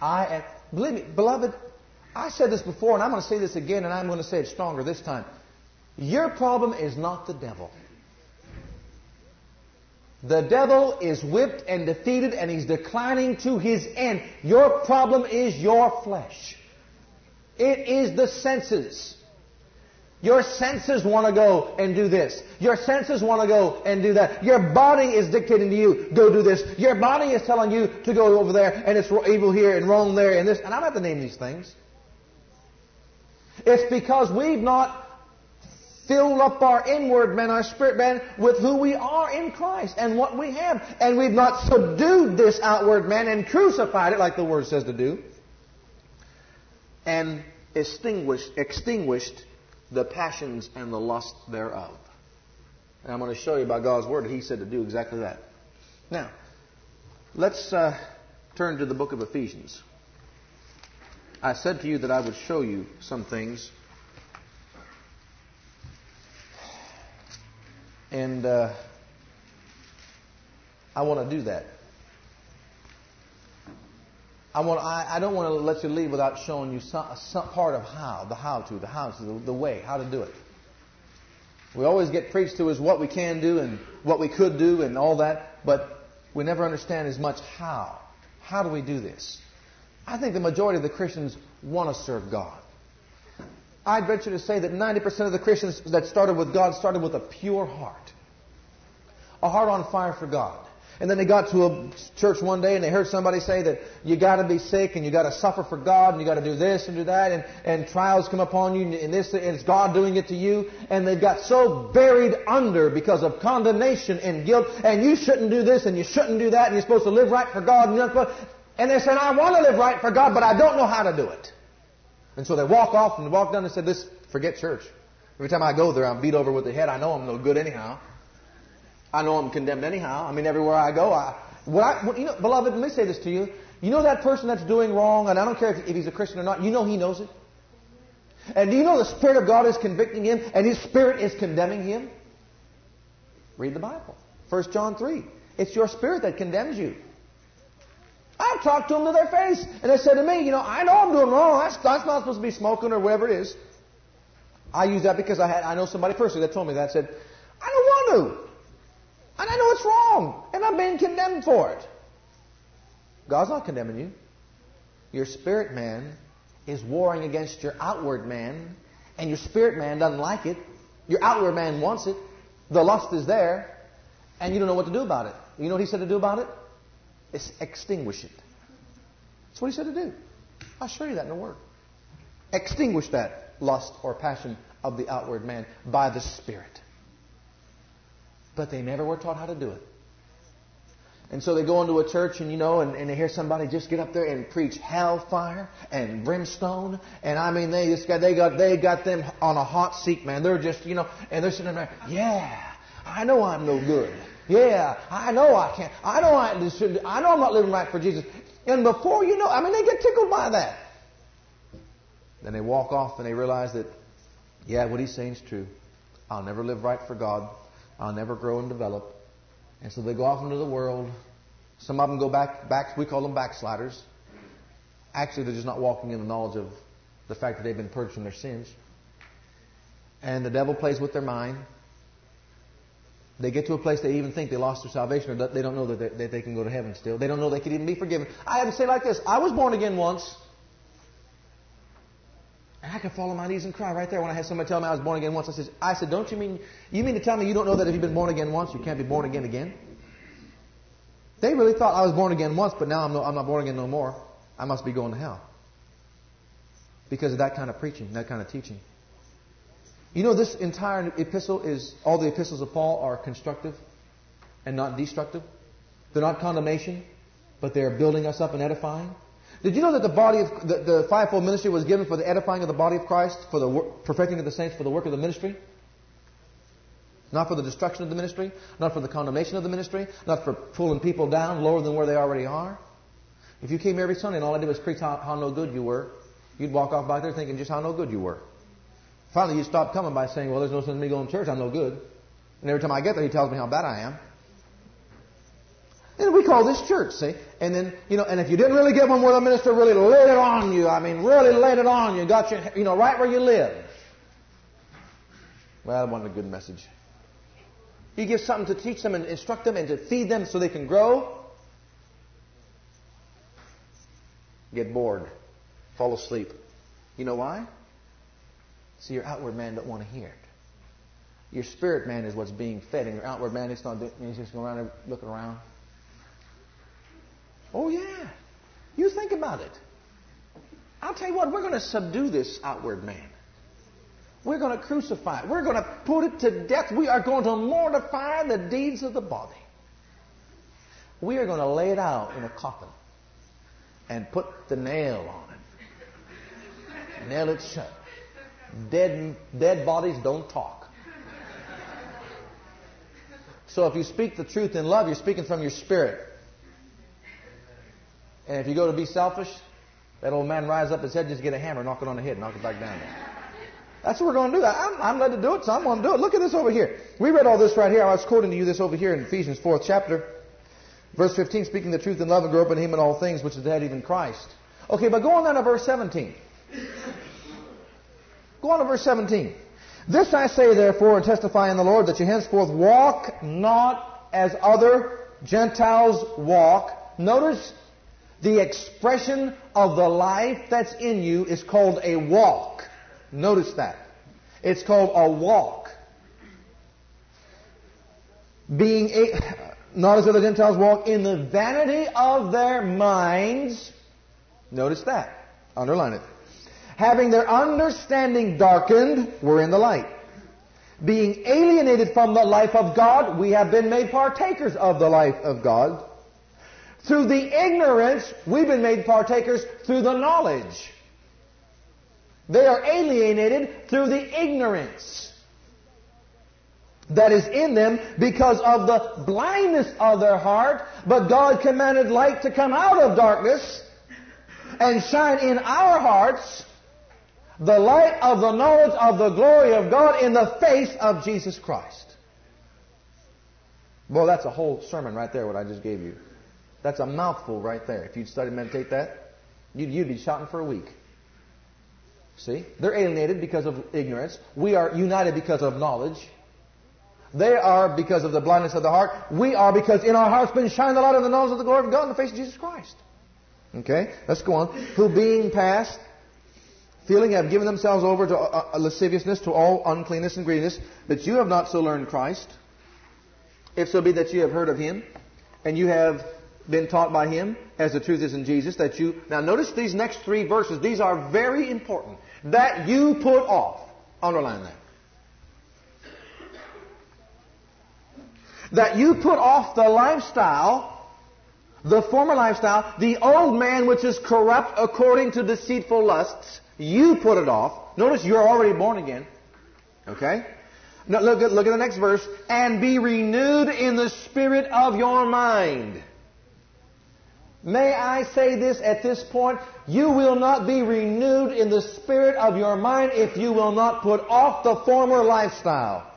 I believe me, beloved, I said this before and I'm going to say this again and I'm going to say it stronger this time. Your problem is not the devil. The devil is whipped and defeated and he's declining to his end. Your problem is your flesh. It is the senses. Your senses want to go and do this. Your senses want to go and do that. Your body is dictating to you, go do this. Your body is telling you to go over there, and it's evil here and wrong there and this. And I don't have to name these things. It's because we've not filled up our inward man, our spirit man, with who we are in Christ and what we have. And we've not subdued this outward man and crucified it like the Word says to do. And extinguished, extinguished the passions and the lust thereof. And I'm going to show you by God's Word that He said to do exactly that. Now, let's uh, turn to the book of Ephesians. I said to you that I would show you some things And uh, I want to do that. I, want, I, I, don't want to let you leave without showing you some, some part of how, the how to, the how to, the, the way, how to do it. We always get preached to as what we can do and what we could do and all that, but we never understand as much how. How do we do this? I think the majority of the Christians want to serve God. I'd venture to say that 90% of the Christians that started with God started with a pure heart. A heart on fire for God. And then they got to a church one day and they heard somebody say that you gotta be sick and you gotta suffer for God and you gotta do this and do that and, and trials come upon you and this and it's God doing it to you and they got so buried under because of condemnation and guilt and you shouldn't do this and you shouldn't do that and you're supposed to live right for God and and they said, I want to live right for God, but I don't know how to do it. And so they walk off and walk down and said, this, forget church. Every time I go there, I'm beat over with the head. I know I'm no good anyhow. I know I'm condemned anyhow. I mean, everywhere I go, I, what I, what, you know, beloved, let me say this to you. You know that person that's doing wrong, and I don't care if, if he's a Christian or not, you know he knows it. And do you know the Spirit of God is convicting him, and His Spirit is condemning him? Read the Bible. 1 John 3. It's your spirit that condemns you. I've talked to them to their face. And they said to me, you know, I know I'm doing wrong. That's, that's not supposed to be smoking or whatever it is. I use that because I had, I know somebody personally that told me that. said, I don't want to. And I know it's wrong. And I'm being condemned for it. God's not condemning you. Your spirit man is warring against your outward man. And your spirit man doesn't like it. Your outward man wants it. The lust is there. And you don't know what to do about it. You know what he said to do about it? Extinguish it. That's what he said to do. I'll show you that in the Word. Extinguish that lust or passion of the outward man by the Spirit. But they never were taught how to do it. And so they go into a church and you know, and, and they hear somebody just get up there and preach hellfire and brimstone. And I mean, they just got, they got, they got them on a hot seat, man. They're just, you know, and they're sitting there, yeah, I know I'm no good. Yeah, I know I can't. I know I, I know I'm not living right for Jesus. And before you know, I mean, they get tickled by that. Then they walk off and they realize that, yeah, what he's saying is true. I'll never live right for God. I'll never grow and develop. And so they go off into the world. Some of them go back, back we call them backsliders. Actually, they're just not walking in the knowledge of the fact that they've been purged from their sins. And the devil plays with their mind. They get to a place they even think they lost their salvation or they don't know that they, that they can go to heaven still. They don't know they can even be forgiven. I had to say like this I was born again once. And I could fall on my knees and cry right there when I had somebody tell me I was born again once. I said, I said, don't you mean, you mean to tell me you don't know that if you've been born again once, you can't be born again again? They really thought I was born again once, but now I'm, no, I'm not born again no more. I must be going to hell. Because of that kind of preaching, that kind of teaching. You know, this entire epistle is, all the epistles of Paul are constructive and not destructive. They're not condemnation, but they're building us up and edifying. Did you know that the body of, the, the fivefold ministry was given for the edifying of the body of Christ, for the work, perfecting of the saints, for the work of the ministry? Not for the destruction of the ministry, not for the condemnation of the ministry, not for pulling people down lower than where they already are. If you came every Sunday and all I did was preach how, how no good you were, You'd walk off back there thinking just how no good you were. Finally, he stopped coming by saying, well, there's no sense in me going to church. I'm no good. And every time I get there, he tells me how bad I am. And we call this church, see? And then, you know, and if you didn't really give them where the minister really laid it on you, I mean, really laid it on you, got you, you know, right where you live. Well, that wasn't a good message. You give something to teach them and instruct them and to feed them so they can grow. Get bored. Fall asleep. You know why? See, your outward man don't want to hear it. Your spirit man is what's being fed, and your outward man is not. He's just going around and looking around. Oh yeah, you think about it. I'll tell you what. We're going to subdue this outward man. We're going to crucify it. We're going to put it to death. We are going to mortify the deeds of the body. We are going to lay it out in a coffin and put the nail on it. Nail it shut. Dead, dead bodies don't talk. So if you speak the truth in love, you're speaking from your spirit. And if you go to be selfish, that old man rise up his head, just get a hammer, knock it on the head, knock it back down. That's what we're going to do. I'm, I'm led to do it, so I'm going to do it. Look at this over here. We read all this right here. I was quoting to you this over here in Ephesians 4th chapter. Verse 15, speaking the truth in love and grow up in Him in all things, which is the head, even Christ. Okay, but go on down to verse 17. Go on to verse 17. This I say therefore and testify in the Lord that you henceforth walk not as other Gentiles walk. Notice the expression of the life that's in you is called a walk. Notice that. It's called a walk. Being a, not as other Gentiles walk in the vanity of their minds. Notice that. Underline it. Having their understanding darkened, we're in the light. Being alienated from the life of God, we have been made partakers of the life of God. Through the ignorance, we've been made partakers through the knowledge. They are alienated through the ignorance that is in them because of the blindness of their heart. But God commanded light to come out of darkness and shine in our hearts the light of the knowledge of the glory of God in the face of Jesus Christ. Boy, that's a whole sermon right there, what I just gave you. That's a mouthful right there. If you'd study and meditate that, you'd, you'd be shouting for a week. See? They're alienated because of ignorance. We are united because of knowledge. They are because of the blindness of the heart. We are because in our hearts been shined the light of the knowledge of the glory of God in the face of Jesus Christ. Okay? Let's go on. Who being past, feeling have given themselves over to uh, uh, lasciviousness, to all uncleanness and greediness, that you have not so learned Christ, if so be that you have heard of him, and you have been taught by him, as the truth is in Jesus, that you. Now, notice these next three verses. These are very important. That you put off. Underline that. That you put off the lifestyle, the former lifestyle, the old man which is corrupt according to deceitful lusts. You put it off. Notice you're already born again. Okay? Now look at, look at the next verse. And be renewed in the spirit of your mind. May I say this at this point? You will not be renewed in the spirit of your mind if you will not put off the former lifestyle.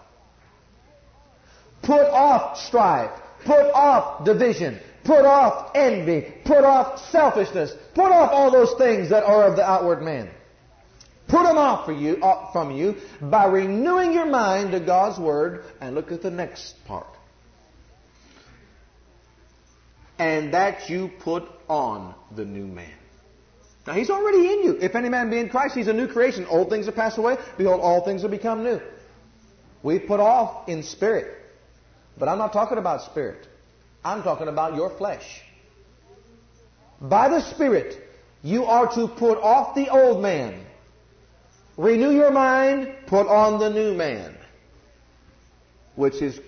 Put off strife. Put off division. Put off envy. Put off selfishness. Put off all those things that are of the outward man. Put them off for you, off from you by renewing your mind to God's Word. And look at the next part and that you put on the new man. Now he's already in you. If any man be in Christ, he's a new creation. Old things have passed away. Behold, all things have become new. We put off in spirit. But I'm not talking about spirit. I'm talking about your flesh. By the Spirit, you are to put off the old man. Renew your mind, put on the new man. Which is,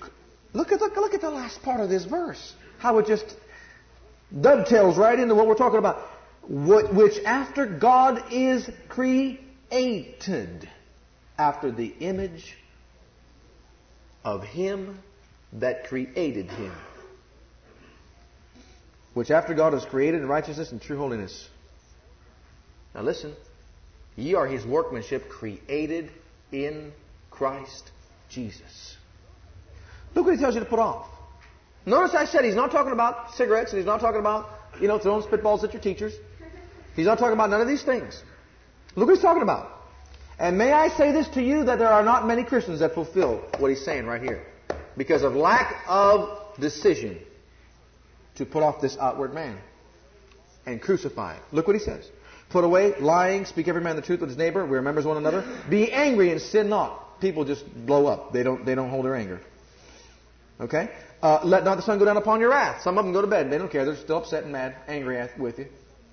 look at, look, look at the last part of this verse. How it just dovetails right into what we're talking about. What, Which after God is created after the image of Him that created Him. Which after God is created in righteousness and true holiness. Now listen. Ye are his workmanship created in Christ Jesus. Look what he tells you to put off. Notice I said he's not talking about cigarettes and he's not talking about, you know, throwing spitballs at your teachers. He's not talking about none of these things. Look what he's talking about. And may I say this to you that there are not many Christians that fulfill what he's saying right here. Because of lack of decision to put off this outward man and crucify it. Look what he says. Put away lying, speak every man the truth with his neighbor, we are members one another. Be angry and sin not. People just blow up. They don't, they don't hold their anger. Okay? Uh, let not the sun go down upon your wrath. Some of them go to bed. They don't care. They're still upset and mad, angry with you.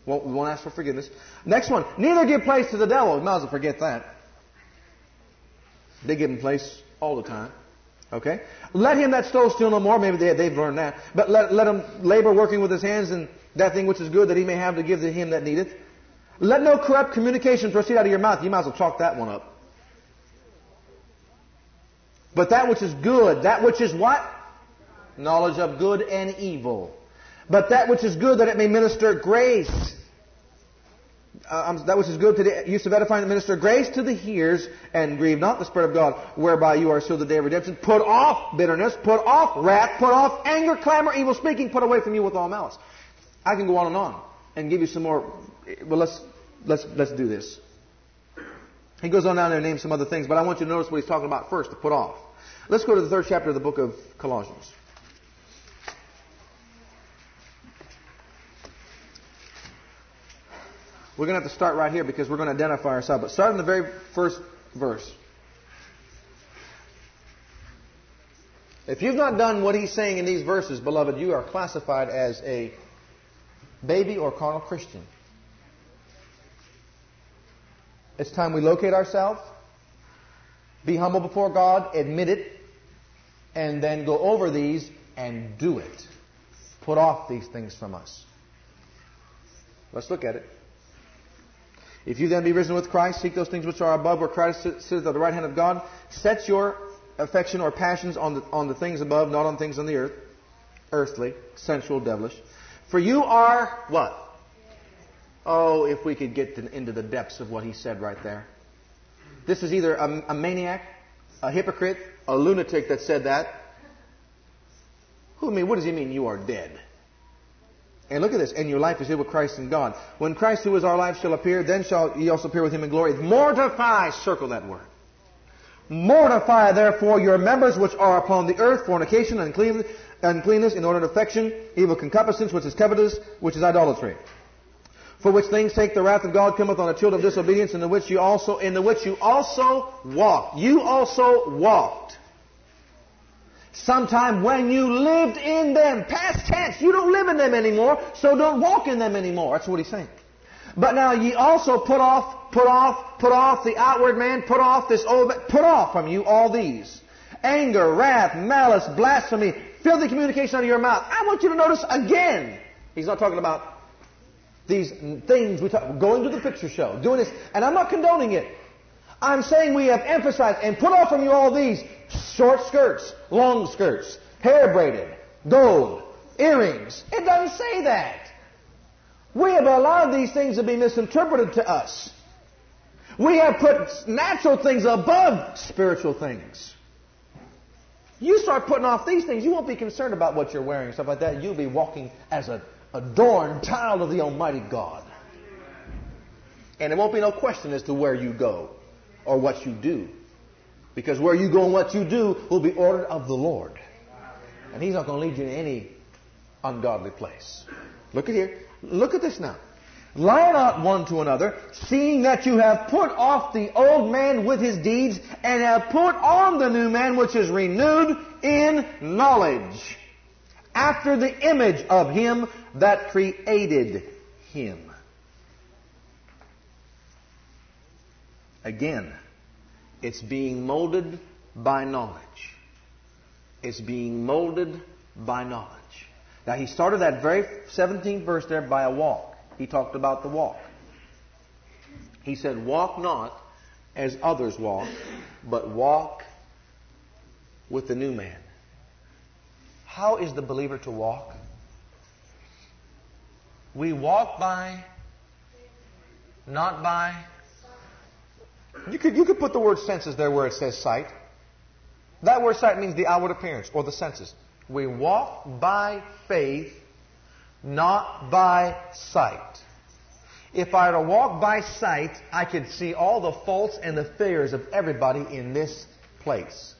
Won't, won't ask for forgiveness. Next one. Neither give place to the devil. You might as well forget that. They give him place all the time. Okay? Let him that stole steal no more. Maybe they, they've learned that. But let, let him labor working with his hands and that thing which is good that he may have to give to him that needeth. Let no corrupt communication proceed out of your mouth. You might as well chalk that one up. But that which is good, that which is what? Knowledge of good and evil. But that which is good, that it may minister grace. Uh, that which is good to the use of edifying, and minister grace to the hearers, and grieve not the Spirit of God, whereby you are sealed the day of redemption. Put off bitterness, put off wrath, put off anger, clamor, evil speaking, put away from you with all malice. I can go on and on and give you some more. Well, let's let's let's do this. He goes on down there and names some other things, but I want you to notice what he's talking about first to put off. Let's go to the third chapter of the book of Colossians. We're going to have to start right here because we're going to identify ourselves. But start in the very first verse. If you've not done what he's saying in these verses, beloved, you are classified as a baby or carnal Christian. It's time we locate ourselves, be humble before God, admit it, and then go over these and do it. Put off these things from us. Let's look at it. If you then be risen with Christ, seek those things which are above, where Christ sits at the right hand of God. Set your affection or passions on the, on the things above, not on things on the earth, earthly, sensual, devilish. For you are what? Oh, if we could get to, into the depths of what he said right there. This is either a, a maniac, a hypocrite, a lunatic that said that. Who I mean? What does he mean? You are dead. And look at this. And your life is hid with Christ in God. When Christ, who is our life, shall appear, then shall ye also appear with him in glory. Mortify. Circle that word. Mortify therefore your members which are upon the earth, fornication, uncleanness, inordinate affection, evil concupiscence, which is covetous, which is idolatry. For which things take the wrath of God cometh on the children of disobedience, in the which you also, in the which you also walked. You also walked. Sometime when you lived in them. Past tense. You don't live in them anymore, so don't walk in them anymore. That's what he's saying. But now ye also put off, put off, put off the outward man, put off this old man, put off from you all these. Anger, wrath, malice, blasphemy, filthy communication out of your mouth. I want you to notice again. He's not talking about these things we talk, going to the picture show, doing this, and I'm not condoning it. I'm saying we have emphasized and put off from you all these short skirts, long skirts, hair braided, gold, earrings. It doesn't say that. We have allowed these things to be misinterpreted to us. We have put natural things above spiritual things. You start putting off these things, you won't be concerned about what you're wearing and stuff like that. You'll be walking as a adorned child of the Almighty God. And there won't be no question as to where you go or what you do. Because where you go and what you do will be ordered of the Lord. And He's not going to lead you to any ungodly place. Look at here. Look at this now. Lie not one to another, seeing that you have put off the old man with his deeds, and have put on the new man which is renewed in knowledge after the image of him that created him. Again, it's being molded by knowledge. It's being molded by knowledge. Now, he started that very 17th verse there by a walk. He talked about the walk. He said, Walk not as others walk, but walk with the new man. How is the believer to walk? We walk by, not by You could, you could put the word senses there where it says sight. That word sight means the outward appearance or the senses. We walk by faith, not by sight. If I were to walk by sight, I could see all the faults and the failures of everybody in this place.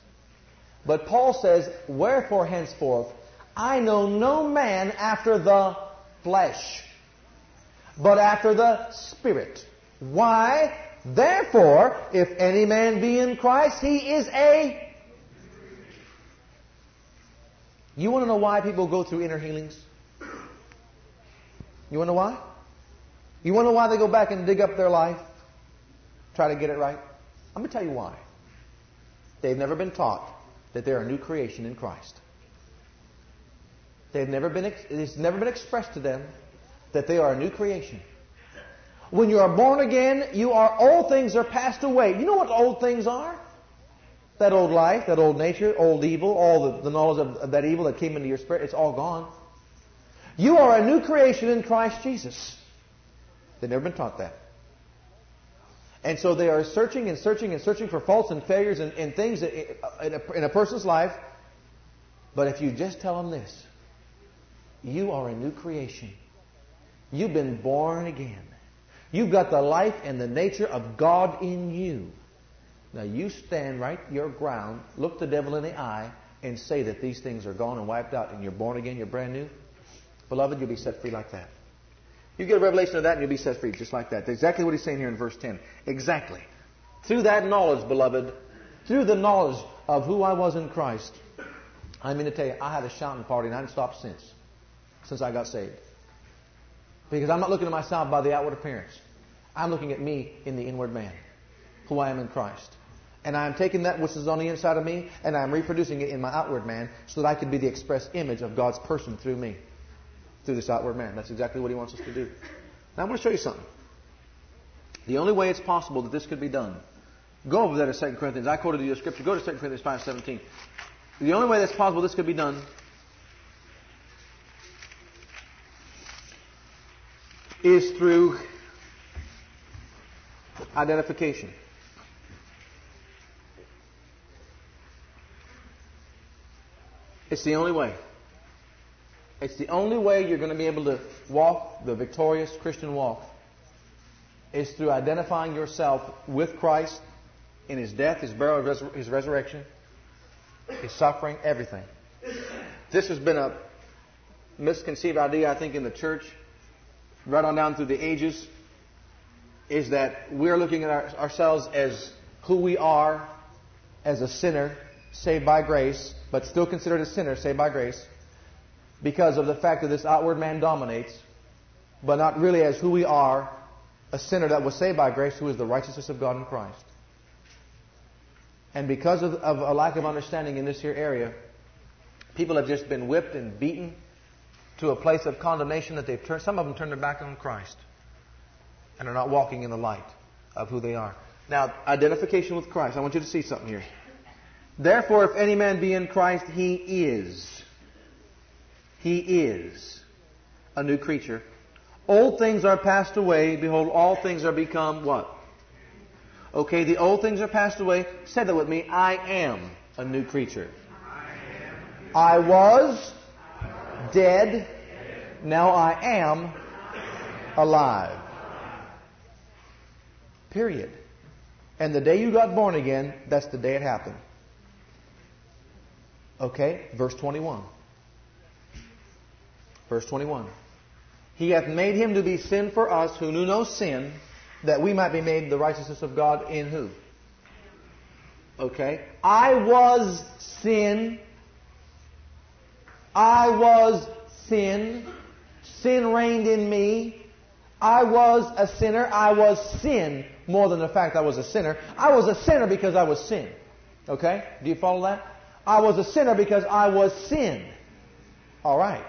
But Paul says, Wherefore henceforth I know no man after the flesh, but after the Spirit. Why? Therefore, if any man be in Christ, he is a. You want to know why people go through inner healings? You want to know why? You want to know why they go back and dig up their life? Try to get it right? I'm going to tell you why. They've never been taught that they're a new creation in Christ. They've never been, it's never been expressed to them that they are a new creation. When you are born again, you are, old things are passed away. You know what old things are? That old life, that old nature, old evil, all the, the knowledge of, of that evil that came into your spirit, it's all gone. You are a new creation in Christ Jesus. They've never been taught that. And so they are searching and searching and searching for faults and failures and, and things in a, in a person's life. But if you just tell them this, you are a new creation. You've been born again. You've got the life and the nature of God in you. Now you stand right your ground, look the devil in the eye, and say that these things are gone and wiped out, and you're born again, you're brand new. Beloved, you'll be set free like that. You get a revelation of that and you'll be set free just like that. That's exactly what he's saying here in verse 10. Exactly. Through that knowledge, beloved, through the knowledge of who I was in Christ, I mean to tell you, I had a shouting party and I haven't stopped since, since I got saved. Because I'm not looking at myself by the outward appearance. I'm looking at me in the inward man, who I am in Christ. And I'm taking that which is on the inside of me and I'm reproducing it in my outward man so that I can be the express image of God's person through me through this outward man. That's exactly what he wants us to do. Now, I want to show you something. The only way it's possible that this could be done, go over there to 2 Corinthians. I quoted you a scripture. Go to 2 Corinthians 5.17. The only way that's possible this could be done is through identification. It's the only way. It's the only way you're going to be able to walk the victorious Christian walk is through identifying yourself with Christ in His death, His burial, His resurrection, His suffering, everything. This has been a misconceived idea, I think, in the church, right on down through the ages, is that we're looking at our, ourselves as who we are as a sinner saved by grace, but still considered a sinner saved by grace because of the fact that this outward man dominates, but not really as who we are, a sinner that was saved by grace, who is the righteousness of God in Christ. And because of, of a lack of understanding in this here area, people have just been whipped and beaten to a place of condemnation that they've turned, some of them turned their back on Christ and are not walking in the light of who they are. Now, identification with Christ. I want you to see something here. Therefore, if any man be in Christ, he is he is a new creature. Old things are passed away. Behold, all things are become what? Okay, the old things are passed away. Say that with me. I am a new creature. I was dead. Now I am alive. Period. And the day you got born again, that's the day it happened. Okay, verse 21. Verse 21. He hath made him to be sin for us who knew no sin, that we might be made the righteousness of God in who? Okay. I was sin. I was sin. Sin reigned in me. I was a sinner. I was sin more than the fact I was a sinner. I was a sinner because I was sin. Okay? Do you follow that? I was a sinner because I was sin. All right.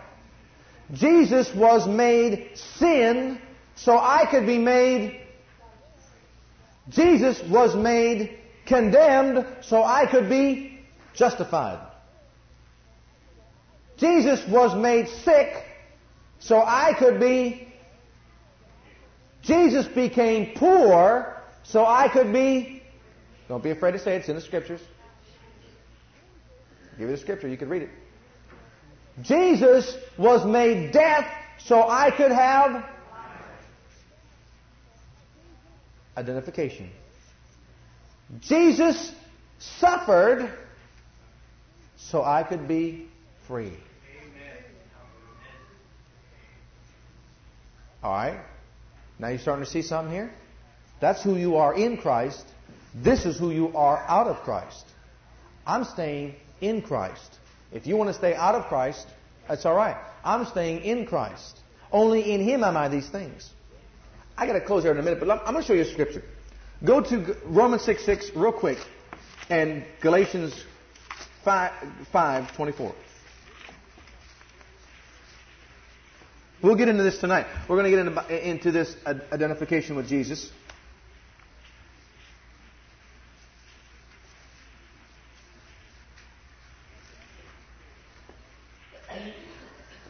Jesus was made sin so I could be made. Jesus was made condemned so I could be justified. Jesus was made sick so I could be. Jesus became poor so I could be Don't be afraid to say it. It's in the scriptures. I'll give you the scripture. You can read it. Jesus was made death so I could have identification. Jesus suffered so I could be free. All right? Now you're starting to see something here? That's who you are in Christ. This is who you are out of Christ. I'm staying in Christ. If you want to stay out of Christ, that's all right. I'm staying in Christ. Only in Him am I these things. I got to close here in a minute, but I'm going to show you a scripture. Go to Romans 6 6 real quick and Galatians 5, 5 24. We'll get into this tonight. We're going to get into, into this identification with Jesus.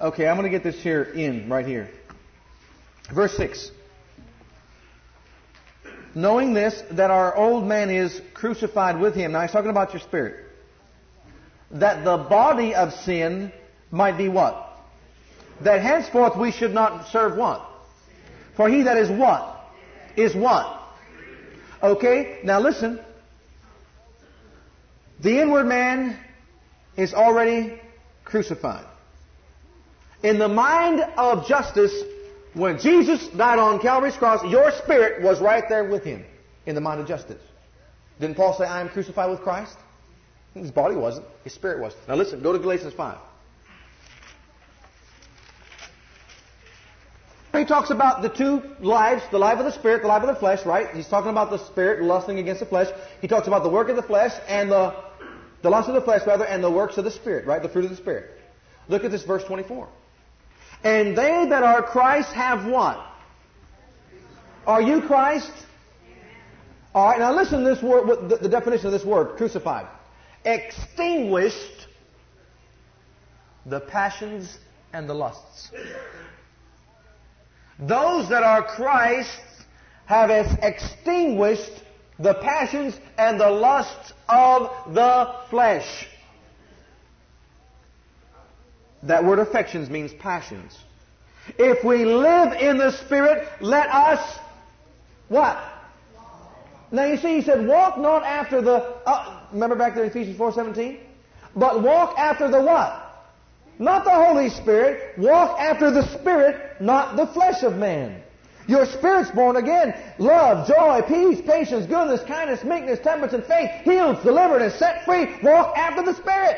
Okay, I'm going to get this here in, right here. Verse 6. Knowing this, that our old man is crucified with him. Now he's talking about your spirit. That the body of sin might be what? That henceforth we should not serve what? For he that is what? Is what? Okay, now listen. The inward man is already crucified. In the mind of justice, when Jesus died on Calvary's cross, your spirit was right there with him in the mind of justice. Didn't Paul say, I am crucified with Christ? His body wasn't. His spirit was. Now listen, go to Galatians 5. He talks about the two lives, the life of the spirit, the life of the flesh, right? He's talking about the spirit lusting against the flesh. He talks about the work of the flesh and the, the lust of the flesh, rather, and the works of the spirit, right? The fruit of the spirit. Look at this verse 24. And they that are Christ have what? Are you Christ? All right, now listen to this word, the, the definition of this word, crucified. Extinguished the passions and the lusts. Those that are Christ have extinguished the passions and the lusts of the flesh. That word affections means passions. If we live in the Spirit, let us what? Now you see, he said, walk not after the, uh, remember back there in Ephesians 4.17? But walk after the what? Not the Holy Spirit. Walk after the Spirit, not the flesh of man. Your spirit's born again. Love, joy, peace, patience, goodness, kindness, meekness, temperance, and faith. Healed, delivered, and set free. Walk after the Spirit.